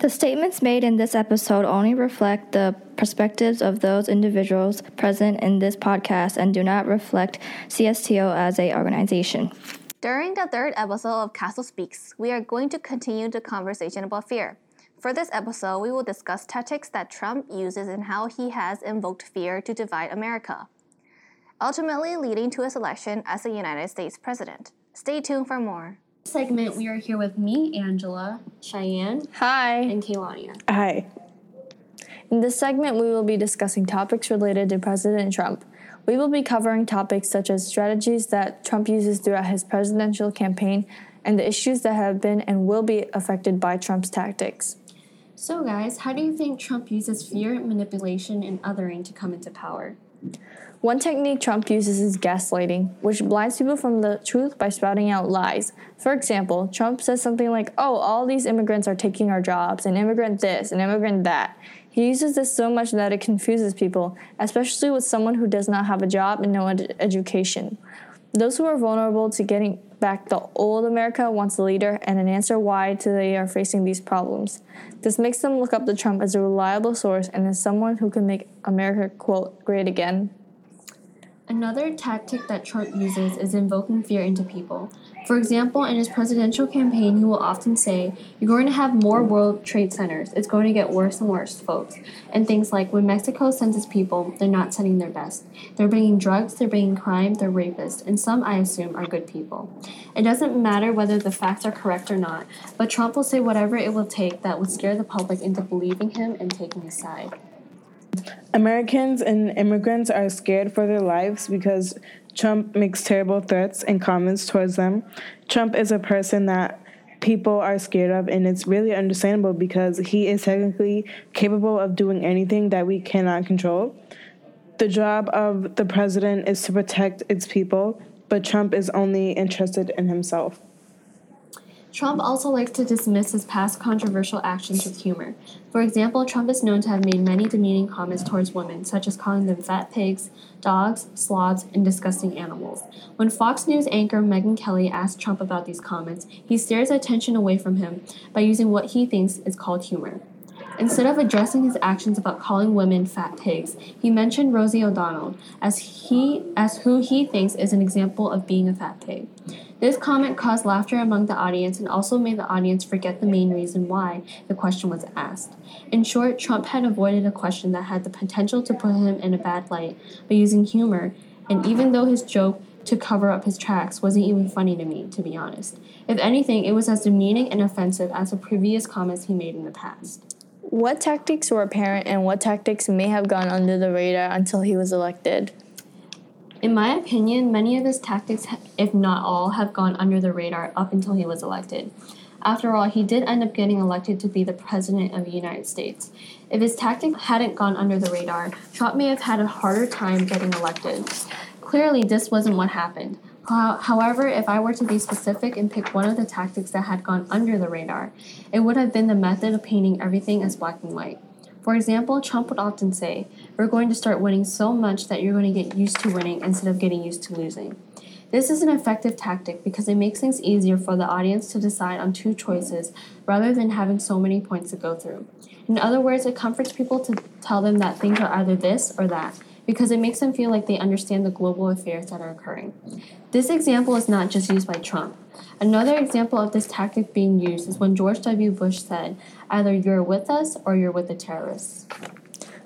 The statements made in this episode only reflect the perspectives of those individuals present in this podcast and do not reflect CSTO as a organization. During the third episode of Castle Speaks, we are going to continue the conversation about fear. For this episode, we will discuss tactics that Trump uses and how he has invoked fear to divide America, ultimately leading to his election as the United States president. Stay tuned for more segment, we are here with me, Angela, Cheyenne, Hi, and Kaylania. Hi. In this segment, we will be discussing topics related to President Trump. We will be covering topics such as strategies that Trump uses throughout his presidential campaign and the issues that have been and will be affected by Trump's tactics. So, guys, how do you think Trump uses fear, manipulation, and othering to come into power? One technique Trump uses is gaslighting, which blinds people from the truth by spouting out lies. For example, Trump says something like, Oh, all these immigrants are taking our jobs, and immigrant this, and immigrant that. He uses this so much that it confuses people, especially with someone who does not have a job and no ed- education. Those who are vulnerable to getting back the old America wants a leader and an answer why they are facing these problems. This makes them look up to Trump as a reliable source and as someone who can make America, quote, great again. Another tactic that Trump uses is invoking fear into people. For example, in his presidential campaign, he will often say, You're going to have more World Trade Centers. It's going to get worse and worse, folks. And things like when Mexico sends its people, they're not sending their best. They're bringing drugs, they're bringing crime, they're rapists, and some, I assume, are good people. It doesn't matter whether the facts are correct or not, but Trump will say whatever it will take that would scare the public into believing him and taking his side. Americans and immigrants are scared for their lives because Trump makes terrible threats and comments towards them. Trump is a person that people are scared of, and it's really understandable because he is technically capable of doing anything that we cannot control. The job of the president is to protect its people, but Trump is only interested in himself. Trump also likes to dismiss his past controversial actions with humor. For example, Trump is known to have made many demeaning comments towards women, such as calling them fat pigs, dogs, sloths, and disgusting animals. When Fox News anchor Megyn Kelly asked Trump about these comments, he steers attention away from him by using what he thinks is called humor. Instead of addressing his actions about calling women fat pigs, he mentioned Rosie O'Donnell as he as who he thinks is an example of being a fat pig. This comment caused laughter among the audience and also made the audience forget the main reason why the question was asked. In short, Trump had avoided a question that had the potential to put him in a bad light by using humor, and even though his joke to cover up his tracks wasn't even funny to me, to be honest. If anything, it was as demeaning and offensive as the previous comments he made in the past. What tactics were apparent and what tactics may have gone under the radar until he was elected? In my opinion, many of his tactics, if not all, have gone under the radar up until he was elected. After all, he did end up getting elected to be the President of the United States. If his tactics hadn't gone under the radar, Trump may have had a harder time getting elected. Clearly, this wasn't what happened. However, if I were to be specific and pick one of the tactics that had gone under the radar, it would have been the method of painting everything as black and white. For example, Trump would often say, We're going to start winning so much that you're going to get used to winning instead of getting used to losing. This is an effective tactic because it makes things easier for the audience to decide on two choices rather than having so many points to go through. In other words, it comforts people to tell them that things are either this or that because it makes them feel like they understand the global affairs that are occurring. This example is not just used by Trump. Another example of this tactic being used is when George W. Bush said, either you're with us or you're with the terrorists.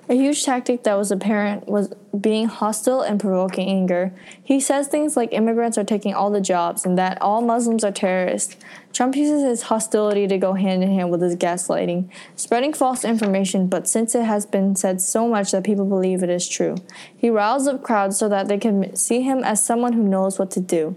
A huge tactic that was apparent was being hostile and provoking anger. He says things like immigrants are taking all the jobs and that all Muslims are terrorists. Trump uses his hostility to go hand in hand with his gaslighting, spreading false information, but since it has been said so much that people believe it is true, he riles up crowds so that they can see him as someone who knows what to do.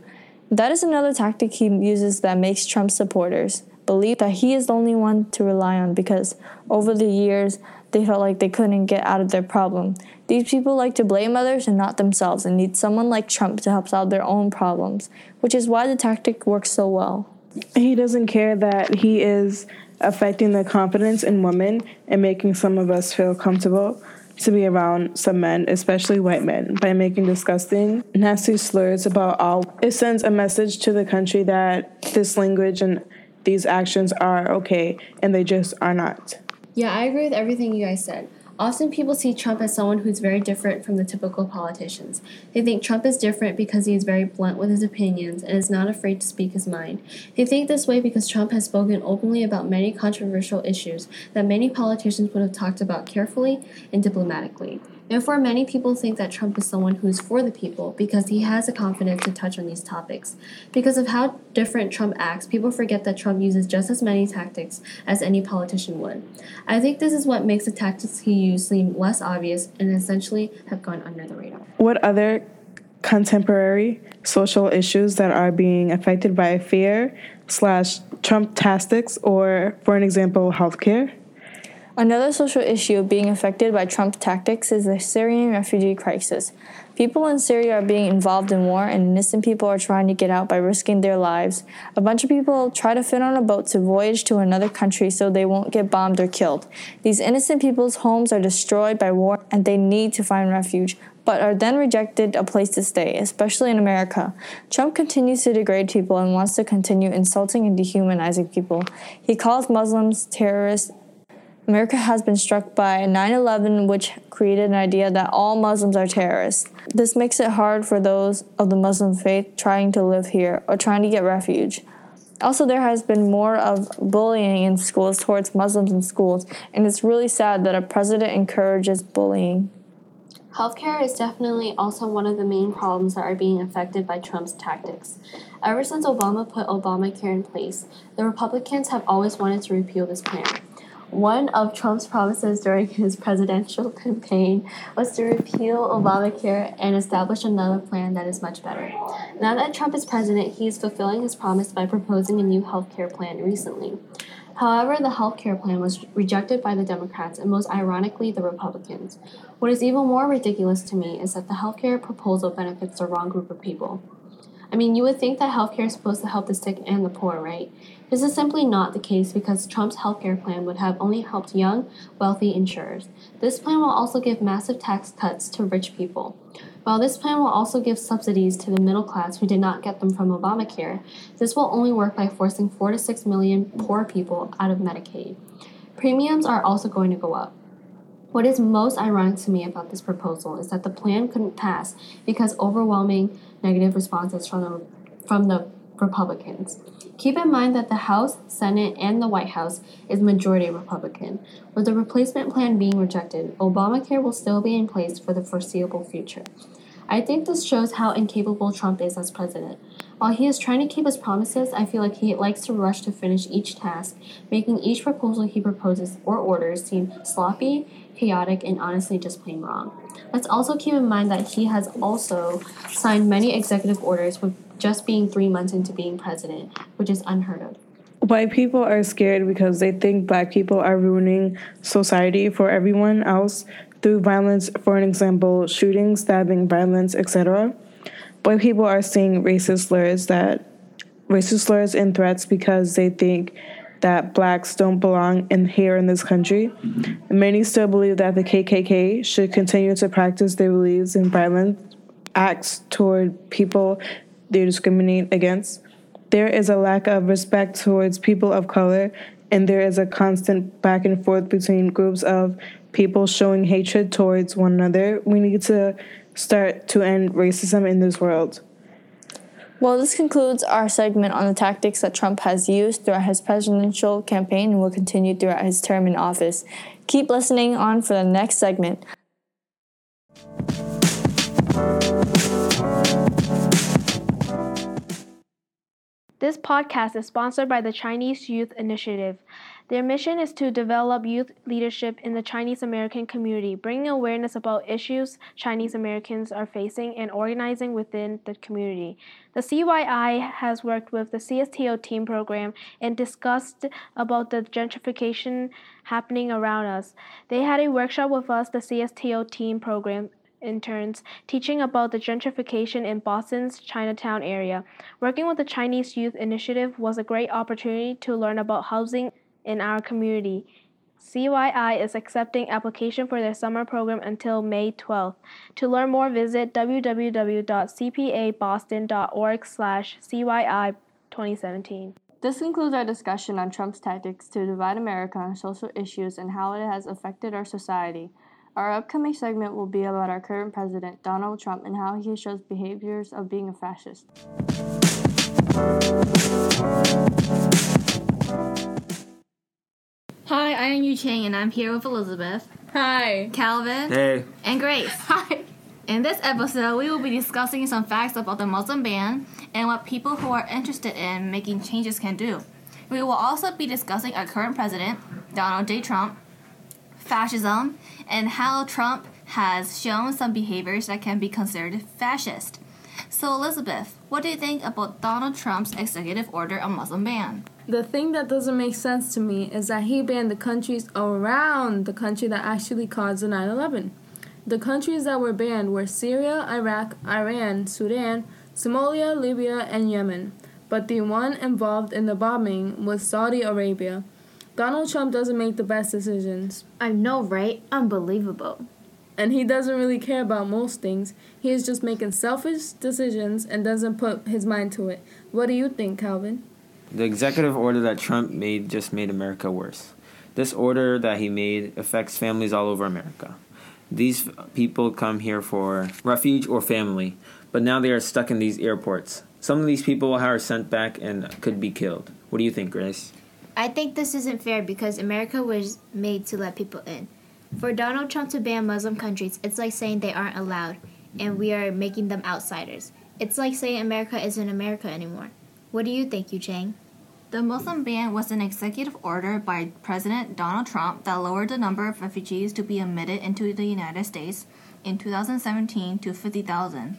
That is another tactic he uses that makes Trump supporters believe that he is the only one to rely on because over the years, they felt like they couldn't get out of their problem. These people like to blame others and not themselves and need someone like Trump to help solve their own problems, which is why the tactic works so well. He doesn't care that he is affecting the confidence in women and making some of us feel comfortable. to be around some men, especially white men, by making disgusting, nasty slurs about all. It sends a message to the country that this language and these actions are okay, and they just are not. Yeah, I agree with everything you guys said. Often people see Trump as someone who's very different from the typical politicians. They think Trump is different because he is very blunt with his opinions and is not afraid to speak his mind. They think this way because Trump has spoken openly about many controversial issues that many politicians would have talked about carefully and diplomatically. Therefore, many people think that Trump is someone who is for the people because he has the confidence to touch on these topics. Because of how different Trump acts, people forget that Trump uses just as many tactics as any politician would. I think this is what makes the tactics he uses seem less obvious and essentially have gone under the radar. What other contemporary social issues that are being affected by fear slash Trump tactics or, for an example, healthcare? Another social issue being affected by Trump's tactics is the Syrian refugee crisis. People in Syria are being involved in war, and innocent people are trying to get out by risking their lives. A bunch of people try to fit on a boat to voyage to another country so they won't get bombed or killed. These innocent people's homes are destroyed by war, and they need to find refuge, but are then rejected a place to stay, especially in America. Trump continues to degrade people and wants to continue insulting and dehumanizing people. He calls Muslims terrorists America has been struck by 9 11, which created an idea that all Muslims are terrorists. This makes it hard for those of the Muslim faith trying to live here or trying to get refuge. Also, there has been more of bullying in schools towards Muslims in schools, and it's really sad that a president encourages bullying. Healthcare is definitely also one of the main problems that are being affected by Trump's tactics. Ever since Obama put Obamacare in place, the Republicans have always wanted to repeal this plan. One of Trump's promises during his presidential campaign was to repeal Obamacare and establish another plan that is much better. Now that Trump is president, he is fulfilling his promise by proposing a new health care plan recently. However, the health care plan was rejected by the Democrats and most ironically the Republicans. What is even more ridiculous to me is that the health care proposal benefits the wrong group of people. I mean, you would think that healthcare is supposed to help the sick and the poor, right? This is simply not the case because Trump's healthcare plan would have only helped young, wealthy insurers. This plan will also give massive tax cuts to rich people. While this plan will also give subsidies to the middle class who did not get them from Obamacare, this will only work by forcing 4 to 6 million poor people out of Medicaid. Premiums are also going to go up. What is most ironic to me about this proposal is that the plan couldn't pass because overwhelming negative responses from the, from the Republicans. Keep in mind that the House, Senate, and the White House is majority Republican. With the replacement plan being rejected, Obamacare will still be in place for the foreseeable future. I think this shows how incapable Trump is as president. While he is trying to keep his promises, I feel like he likes to rush to finish each task, making each proposal he proposes or orders seem sloppy, chaotic, and honestly just plain wrong. Let's also keep in mind that he has also signed many executive orders with just being three months into being president, which is unheard of. White people are scared because they think black people are ruining society for everyone else through violence, for an example, shooting, stabbing, violence, etc white people are seeing racist slurs that racist slurs and threats because they think that blacks don't belong in here in this country. Many still believe that the KKK should continue to practice their beliefs and violent acts toward people they discriminate against. There is a lack of respect towards people of color, and there is a constant back and forth between groups of people showing hatred towards one another. We need to start to end racism in this world. Well, this concludes our segment on the tactics that Trump has used throughout his presidential campaign and will continue throughout his term in office. Keep listening on for the next segment. This podcast is sponsored by the Chinese Youth Initiative. Their mission is to develop youth leadership in the Chinese American community, bringing awareness about issues Chinese Americans are facing and organizing within the community. The CYI has worked with the CSTO team program and discussed about the gentrification happening around us. They had a workshop with us, the CSTO team program, interns teaching about the gentrification in Boston's Chinatown area. Working with the Chinese Youth Initiative was a great opportunity to learn about housing in our community. CYI is accepting application for their summer program until May 12th. To learn more, visit www.cpaboston.org slash CYI 2017. This concludes our discussion on Trump's tactics to divide America on social issues and how it has affected our society. Our upcoming segment will be about our current president, Donald Trump, and how he shows behaviors of being a fascist. Hi, I am Yu Chang, and I'm here with Elizabeth, Hi. Calvin, Hey, and Grace. Hi. In this episode, we will be discussing some facts about the Muslim ban and what people who are interested in making changes can do. We will also be discussing our current president, Donald J. Trump, fascism, and how Trump has shown some behaviors that can be considered fascist. So, Elizabeth, what do you think about Donald Trump's executive order on Muslim ban? The thing that doesn't make sense to me is that he banned the countries around the country that actually caused the 9 11. The countries that were banned were Syria, Iraq, Iran, Sudan, Somalia, Libya, and Yemen. But the one involved in the bombing was Saudi Arabia. Donald Trump doesn't make the best decisions, I know, right? Unbelievable. and he doesn't really care about most things. He is just making selfish decisions and doesn't put his mind to it. What do you think, Calvin? the executive order that Trump made just made America worse. This order that he made affects families all over America. These people come here for refuge or family, but now they are stuck in these airports. Some of these people are sent back and could be killed. What do you think, Grace? I think this isn't fair because America was made to let people in. For Donald Trump to ban Muslim countries, it's like saying they aren't allowed and we are making them outsiders. It's like saying America isn't America anymore. What do you think, Yu Chang? The Muslim ban was an executive order by President Donald Trump that lowered the number of refugees to be admitted into the United States in 2017 to 50,000.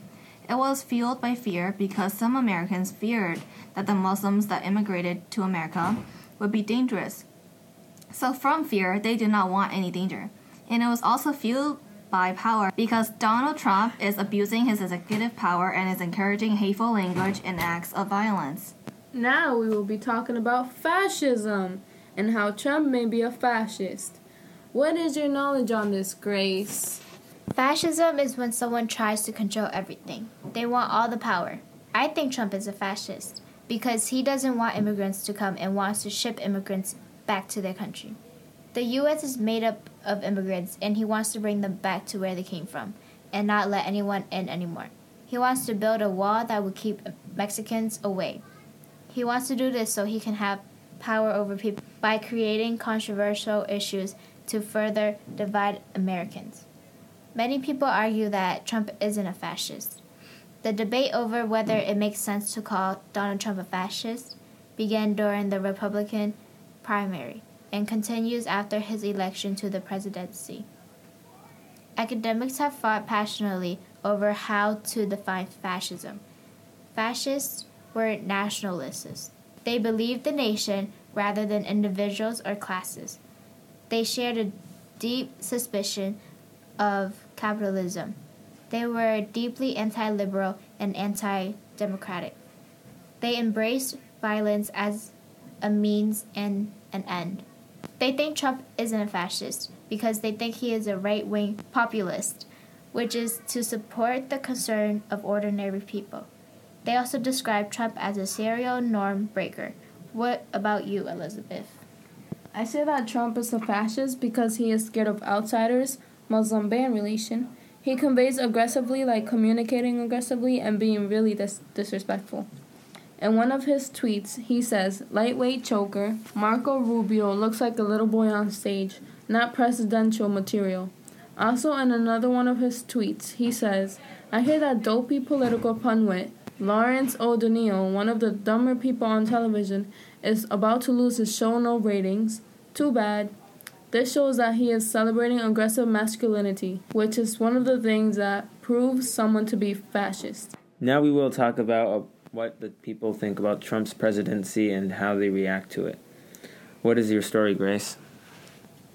It was fueled by fear because some Americans feared that the Muslims that immigrated to America would be dangerous. So, from fear, they did not want any danger. And it was also fueled by power because Donald Trump is abusing his executive power and is encouraging hateful language and acts of violence. Now we will be talking about fascism and how Trump may be a fascist. What is your knowledge on this, Grace? Fascism is when someone tries to control everything. They want all the power. I think Trump is a fascist because he doesn't want immigrants to come and wants to ship immigrants back to their country. The US is made up of immigrants and he wants to bring them back to where they came from and not let anyone in anymore. He wants to build a wall that would keep Mexicans away. He wants to do this so he can have power over people by creating controversial issues to further divide Americans. Many people argue that Trump isn't a fascist. The debate over whether it makes sense to call Donald Trump a fascist began during the Republican primary and continues after his election to the presidency. Academics have fought passionately over how to define fascism. Fascists were nationalists. They believed the nation rather than individuals or classes. They shared a deep suspicion of capitalism. They were deeply anti liberal and anti democratic. They embraced violence as a means and an end. They think Trump isn't a fascist because they think he is a right wing populist, which is to support the concern of ordinary people. They also describe Trump as a serial norm breaker. What about you, Elizabeth? I say that Trump is a fascist because he is scared of outsiders, Muslim ban relation. He conveys aggressively, like communicating aggressively and being really dis- disrespectful. In one of his tweets, he says, Lightweight choker, Marco Rubio looks like a little boy on stage, not presidential material. Also, in another one of his tweets, he says, I hear that dopey political pundit, Lawrence O'Donnell, one of the dumber people on television, is about to lose his show no ratings. Too bad. This shows that he is celebrating aggressive masculinity, which is one of the things that proves someone to be fascist. Now we will talk about uh, what the people think about Trump's presidency and how they react to it. What is your story, Grace?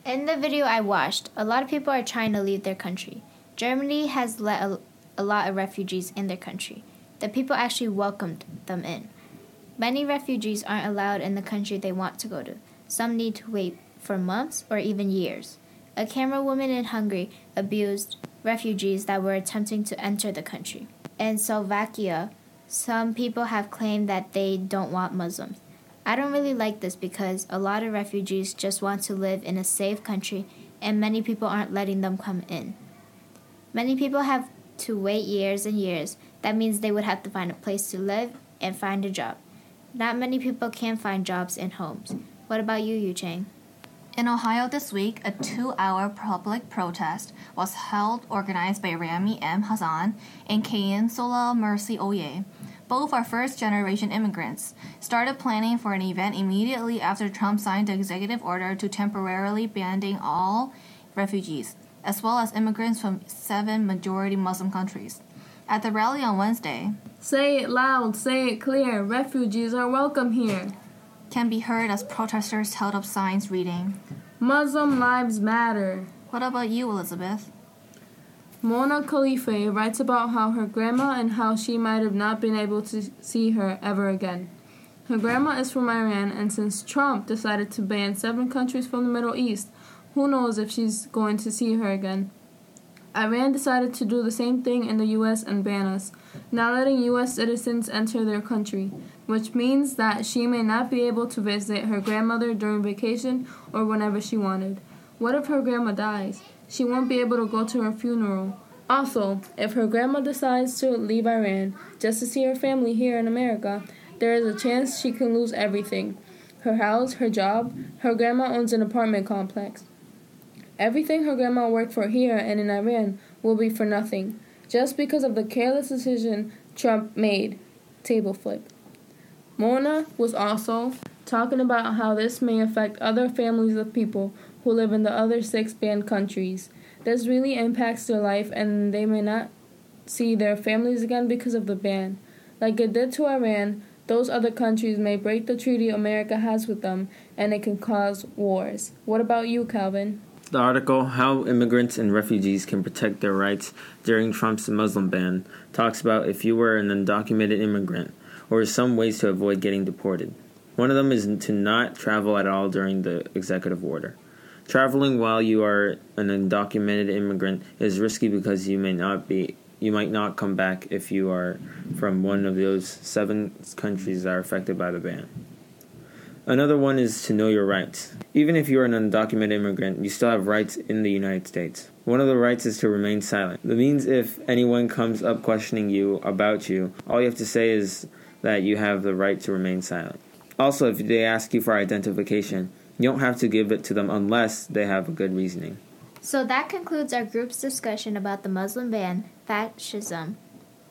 In the video I watched, a lot of people are trying to leave their country. Germany has let a, a lot of refugees in their country. The people actually welcomed them in. Many refugees aren't allowed in the country they want to go to. Some need to wait for months or even years. A camera woman in Hungary abused refugees that were attempting to enter the country. In Slovakia, some people have claimed that they don't want Muslims. I don't really like this because a lot of refugees just want to live in a safe country and many people aren't letting them come in. Many people have to wait years and years. That means they would have to find a place to live and find a job. Not many people can find jobs and homes. What about you, Yu Chang? In Ohio this week, a two hour public protest was held organized by Rami M. Hassan and Kayin Sola Mercy Oye. Both are first generation immigrants. Started planning for an event immediately after Trump signed the executive order to temporarily banning all refugees, as well as immigrants from seven majority Muslim countries. At the rally on Wednesday, Say it loud, say it clear. Refugees are welcome here. Can be heard as protesters held up signs reading, Muslim lives matter. What about you, Elizabeth? Mona Khalife writes about how her grandma and how she might have not been able to see her ever again. Her grandma is from Iran, and since Trump decided to ban seven countries from the Middle East, who knows if she's going to see her again. Iran decided to do the same thing in the US and ban us, not letting US citizens enter their country, which means that she may not be able to visit her grandmother during vacation or whenever she wanted. What if her grandma dies? She won't be able to go to her funeral. Also, if her grandma decides to leave Iran just to see her family here in America, there is a chance she can lose everything her house, her job. Her grandma owns an apartment complex. Everything her grandma worked for here and in Iran will be for nothing, just because of the careless decision Trump made. Table flip. Mona was also talking about how this may affect other families of people who live in the other six banned countries. This really impacts their life and they may not see their families again because of the ban. Like it did to Iran, those other countries may break the treaty America has with them and it can cause wars. What about you, Calvin? The article, How Immigrants and Refugees Can Protect Their Rights During Trump's Muslim Ban, talks about if you were an undocumented immigrant, or some ways to avoid getting deported. One of them is to not travel at all during the executive order. Traveling while you are an undocumented immigrant is risky because you may not be you might not come back if you are from one of those seven countries that are affected by the ban. Another one is to know your rights. Even if you are an undocumented immigrant, you still have rights in the United States. One of the rights is to remain silent. That means if anyone comes up questioning you about you, all you have to say is that you have the right to remain silent. Also, if they ask you for identification, you don't have to give it to them unless they have a good reasoning. So that concludes our group's discussion about the Muslim ban, fascism,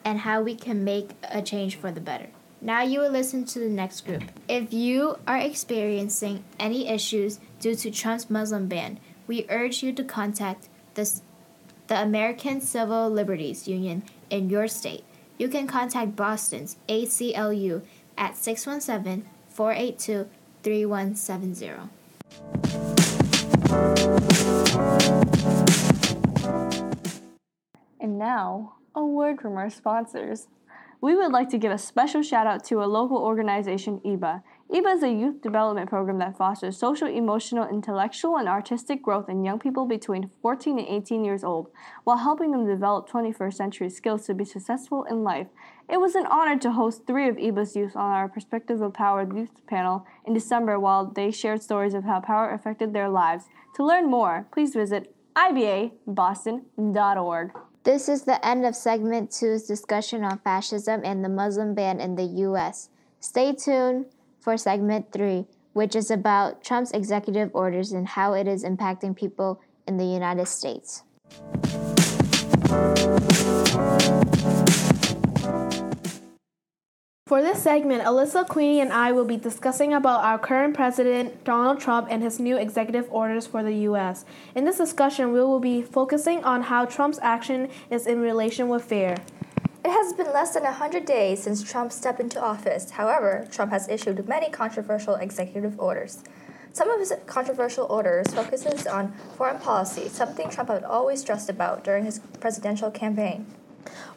and how we can make a change for the better. Now you will listen to the next group. If you are experiencing any issues due to Trump's Muslim ban, we urge you to contact the, the American Civil Liberties Union in your state. You can contact Boston's ACLU at 617 482 3170. And now, a word from our sponsors. We would like to give a special shout out to a local organization, IBA. IBA is a youth development program that fosters social, emotional, intellectual, and artistic growth in young people between 14 and 18 years old, while helping them develop 21st century skills to be successful in life. It was an honor to host three of IBA's youth on our Perspective of Power youth panel in December while they shared stories of how power affected their lives. To learn more, please visit ibaboston.org. This is the end of segment two's discussion on fascism and the Muslim ban in the US. Stay tuned for segment three, which is about Trump's executive orders and how it is impacting people in the United States. For this segment, Alyssa, Queenie, and I will be discussing about our current president, Donald Trump, and his new executive orders for the U.S. In this discussion, we will be focusing on how Trump's action is in relation with fear. It has been less than 100 days since Trump stepped into office. However, Trump has issued many controversial executive orders. Some of his controversial orders focuses on foreign policy, something Trump had always stressed about during his presidential campaign.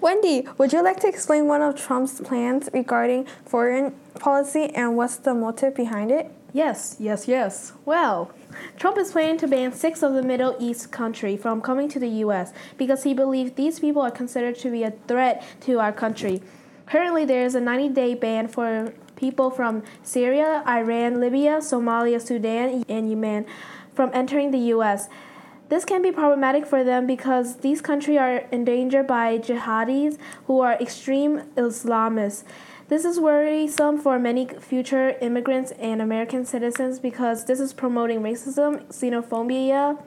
Wendy, would you like to explain one of Trump's plans regarding foreign policy and what's the motive behind it? Yes, yes, yes. Well, Trump is planning to ban six of the Middle East countries from coming to the U.S. because he believes these people are considered to be a threat to our country. Currently, there is a 90 day ban for people from Syria, Iran, Libya, Somalia, Sudan, and Yemen from entering the U.S. This can be problematic for them because these countries are endangered by jihadis who are extreme Islamists. This is worrisome for many future immigrants and American citizens because this is promoting racism, xenophobia,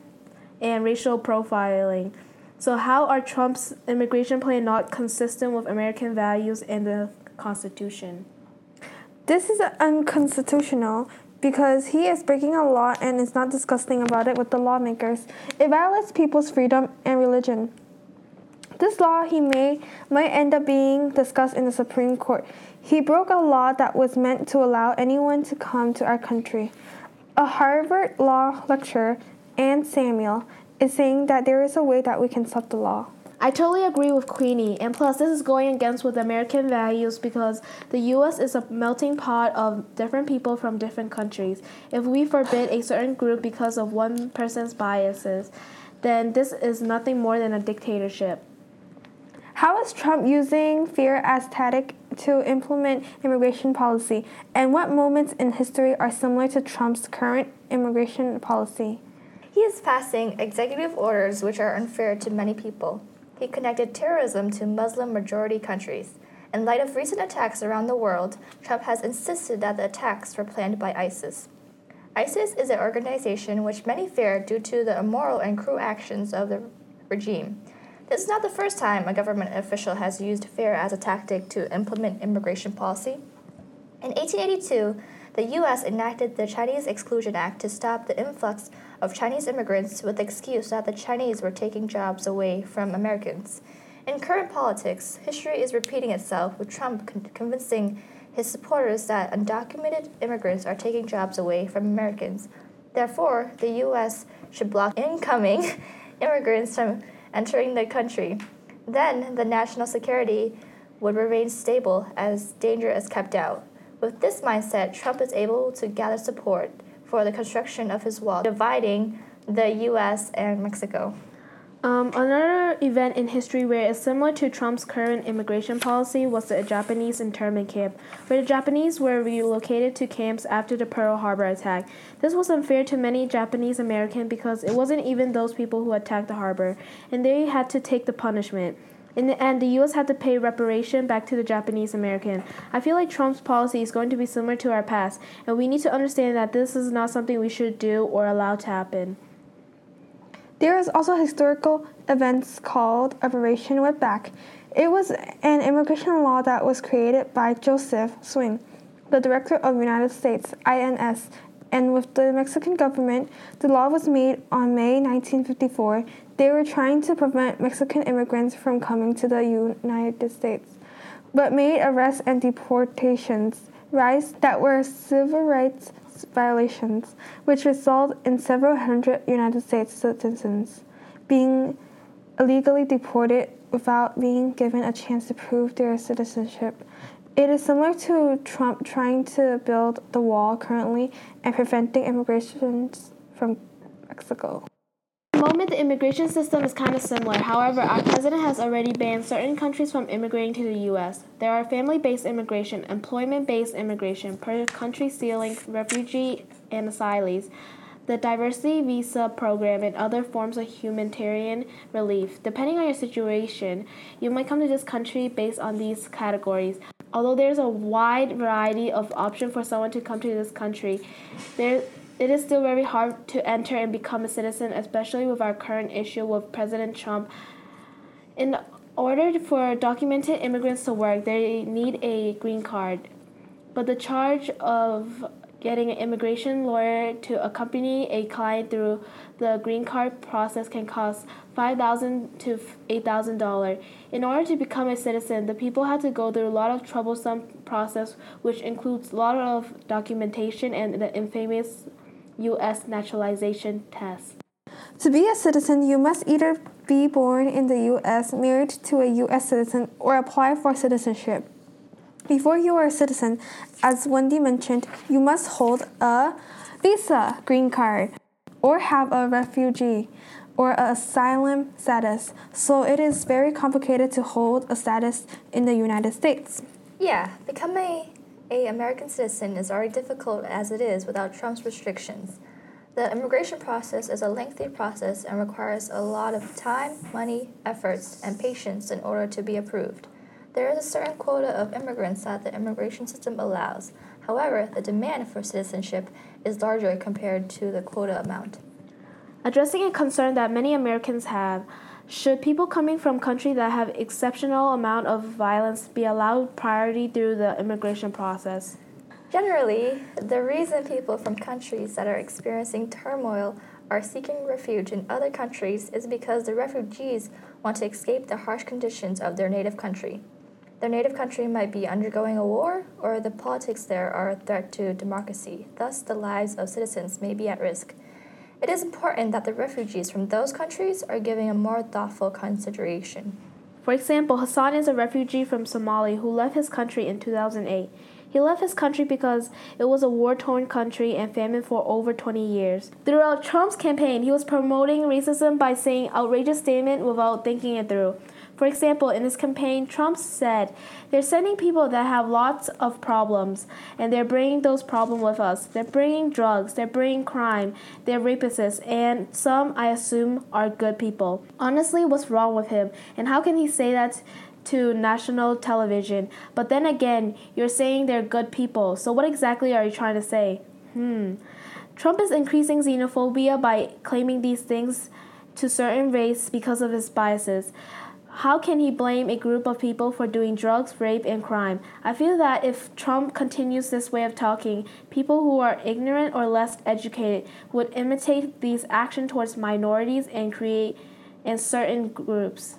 and racial profiling. So, how are Trump's immigration plan not consistent with American values and the Constitution? This is unconstitutional because he is breaking a law and is not discussing about it with the lawmakers. It violates people's freedom and religion. This law he made might end up being discussed in the Supreme Court. He broke a law that was meant to allow anyone to come to our country. A Harvard law lecturer, Anne Samuel, is saying that there is a way that we can stop the law. I totally agree with Queenie, and plus, this is going against with American values because the U.S. is a melting pot of different people from different countries. If we forbid a certain group because of one person's biases, then this is nothing more than a dictatorship. How is Trump using fear as tactic to implement immigration policy, and what moments in history are similar to Trump's current immigration policy? He is passing executive orders which are unfair to many people. He connected terrorism to Muslim majority countries. In light of recent attacks around the world, Trump has insisted that the attacks were planned by ISIS. ISIS is an organization which many fear due to the immoral and cruel actions of the regime. This is not the first time a government official has used fear as a tactic to implement immigration policy. In 1882, the U.S. enacted the Chinese Exclusion Act to stop the influx of Chinese immigrants with the excuse that the Chinese were taking jobs away from Americans. In current politics, history is repeating itself with Trump con- convincing his supporters that undocumented immigrants are taking jobs away from Americans. Therefore, the U.S. should block incoming immigrants from entering the country. Then the national security would remain stable as danger is kept out. With this mindset, Trump is able to gather support for the construction of his wall, dividing the U.S. and Mexico. Um, another event in history where is similar to Trump's current immigration policy was the Japanese internment camp, where the Japanese were relocated to camps after the Pearl Harbor attack. This was unfair to many Japanese Americans because it wasn't even those people who attacked the harbor, and they had to take the punishment. In the end, the U.S. had to pay reparation back to the Japanese American. I feel like Trump's policy is going to be similar to our past, and we need to understand that this is not something we should do or allow to happen. There is also historical events called Operation Wetback. It was an immigration law that was created by Joseph Swing, the Director of United States INS, and with the Mexican government. The law was made on May 1954. They were trying to prevent Mexican immigrants from coming to the United States, but made arrests and deportations rise that were civil rights violations, which result in several hundred United States citizens being illegally deported without being given a chance to prove their citizenship. It is similar to Trump trying to build the wall currently and preventing immigration from Mexico. the moment, the immigration system is kind of similar. However, our president has already banned certain countries from immigrating to the U.S. There are family based immigration, employment based immigration, per country ceiling, refugee and asylees, the diversity visa program, and other forms of humanitarian relief. Depending on your situation, you might come to this country based on these categories. Although there's a wide variety of options for someone to come to this country, there it is still very hard to enter and become a citizen, especially with our current issue with President Trump. In order for documented immigrants to work, they need a green card. But the charge of getting an immigration lawyer to accompany a client through the green card process can cost 5,000 to eight thousand dollars. In order to become a citizen, the people had to go through a lot of troublesome process, which includes a lot of documentation and the infamous U.S. naturalization test. To be a citizen, you must either be born in the U.S., married to a U.S. citizen, or apply for citizenship. Before you are a citizen, as Wendy mentioned, you must hold a visa green card. or have a refugee or asylum status, so it is very complicated to hold a status in the United States. Yeah, becoming a American citizen is already difficult as it is without Trump's restrictions. The immigration process is a lengthy process and requires a lot of time, money, efforts, and patience in order to be approved. There is a certain quota of immigrants that the immigration system allows. However, the demand for citizenship is larger compared to the quota amount. Addressing a concern that many Americans have, should people coming from countries that have exceptional amount of violence be allowed priority through the immigration process? Generally, the reason people from countries that are experiencing turmoil are seeking refuge in other countries is because the refugees want to escape the harsh conditions of their native country. Their native country might be undergoing a war, or the politics there are a threat to democracy, thus, the lives of citizens may be at risk. It is important that the refugees from those countries are given a more thoughtful consideration. For example, Hassan is a refugee from Somalia who left his country in 2008. He left his country because it was a war torn country and famine for over 20 years. Throughout Trump's campaign, he was promoting racism by saying outrageous statements without thinking it through. For example, in his campaign, Trump said, They're sending people that have lots of problems, and they're bringing those problems with us. They're bringing drugs, they're bringing crime, they're rapists, and some, I assume, are good people. Honestly, what's wrong with him? And how can he say that? To national television. But then again, you're saying they're good people. So what exactly are you trying to say? Hmm. Trump is increasing xenophobia by claiming these things to certain race because of his biases. How can he blame a group of people for doing drugs, rape, and crime? I feel that if Trump continues this way of talking, people who are ignorant or less educated would imitate these actions towards minorities and create in certain groups.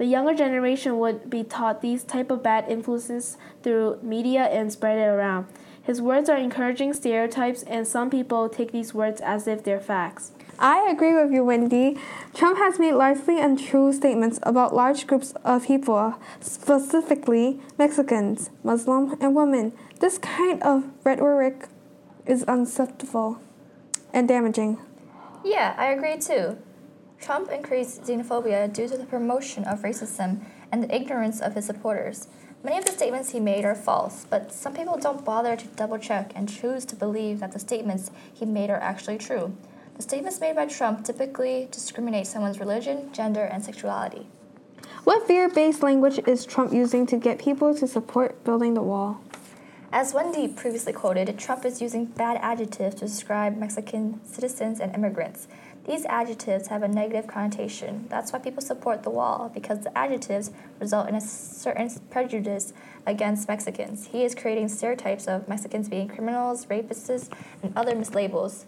The younger generation would be taught these type of bad influences through media and spread it around. His words are encouraging stereotypes, and some people take these words as if they're facts. I agree with you, Wendy. Trump has made largely untrue statements about large groups of people, specifically Mexicans, Muslim, and women. This kind of rhetoric is unacceptable and damaging. Yeah, I agree too. Trump increased xenophobia due to the promotion of racism and the ignorance of his supporters. Many of the statements he made are false, but some people don't bother to double check and choose to believe that the statements he made are actually true. The statements made by Trump typically discriminate someone's religion, gender, and sexuality. What fear based language is Trump using to get people to support building the wall? As Wendy previously quoted, Trump is using bad adjectives to describe Mexican citizens and immigrants. These adjectives have a negative connotation. That's why people support the wall, because the adjectives result in a certain prejudice against Mexicans. He is creating stereotypes of Mexicans being criminals, rapists, and other mislabels.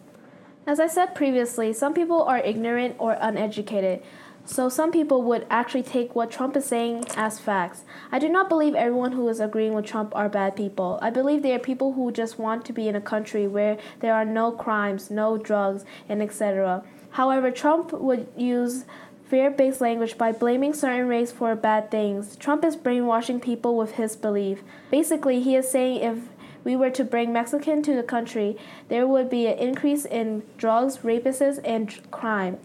As I said previously, some people are ignorant or uneducated. So some people would actually take what Trump is saying as facts. I do not believe everyone who is agreeing with Trump are bad people. I believe they are people who just want to be in a country where there are no crimes, no drugs, and etc. However, Trump would use fear-based language by blaming certain race for bad things. Trump is brainwashing people with his belief. Basically, he is saying if we were to bring Mexican to the country, there would be an increase in drugs, rapists, and crime.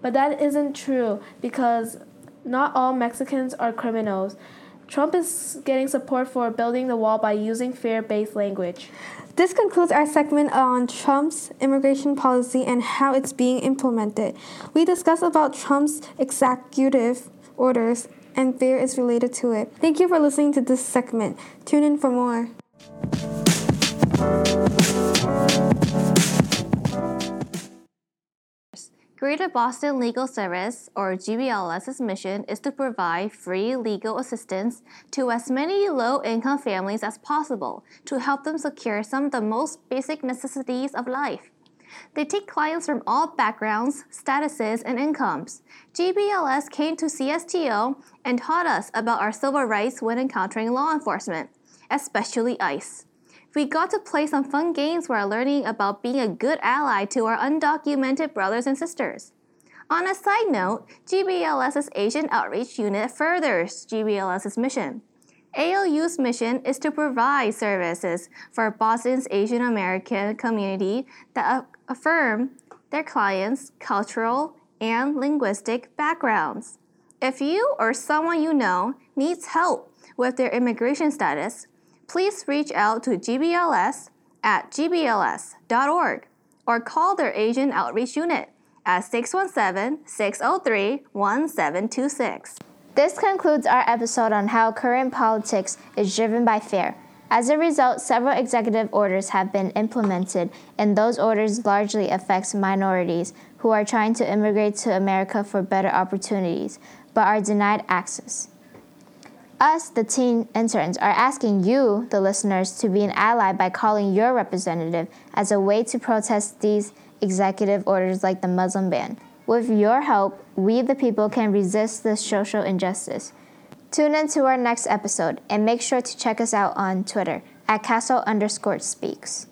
But that isn't true because not all Mexicans are criminals. Trump is getting support for building the wall by using fear based language. This concludes our segment on Trump's immigration policy and how it's being implemented. We discussed about Trump's executive orders and fear is related to it. Thank you for listening to this segment. Tune in for more. Greater Boston Legal Service, or GBLS's mission is to provide free legal assistance to as many low income families as possible to help them secure some of the most basic necessities of life. They take clients from all backgrounds, statuses, and incomes. GBLS came to CSTO and taught us about our civil rights when encountering law enforcement, especially ICE. We got to play some fun games while learning about being a good ally to our undocumented brothers and sisters. On a side note, GBLS's Asian Outreach Unit furthers GBLS's mission. AOU's mission is to provide services for Boston's Asian American community that affirm their clients' cultural and linguistic backgrounds. If you or someone you know needs help with their immigration status, please reach out to GBLS at gbls.org or call their Asian Outreach Unit at 617 603 1726. This concludes our episode on how current politics is driven by fear. As a result, several executive orders have been implemented, and those orders largely affect minorities who are trying to immigrate to America for better opportunities, but are denied access. Us, the teen interns, are asking you, the listeners, to be an ally by calling your representative as a way to protest these executive orders like the Muslim ban. With your help, we, the people, can resist this social injustice. Tune in to our next episode and make sure to check us out on Twitter at castle underscore speaks.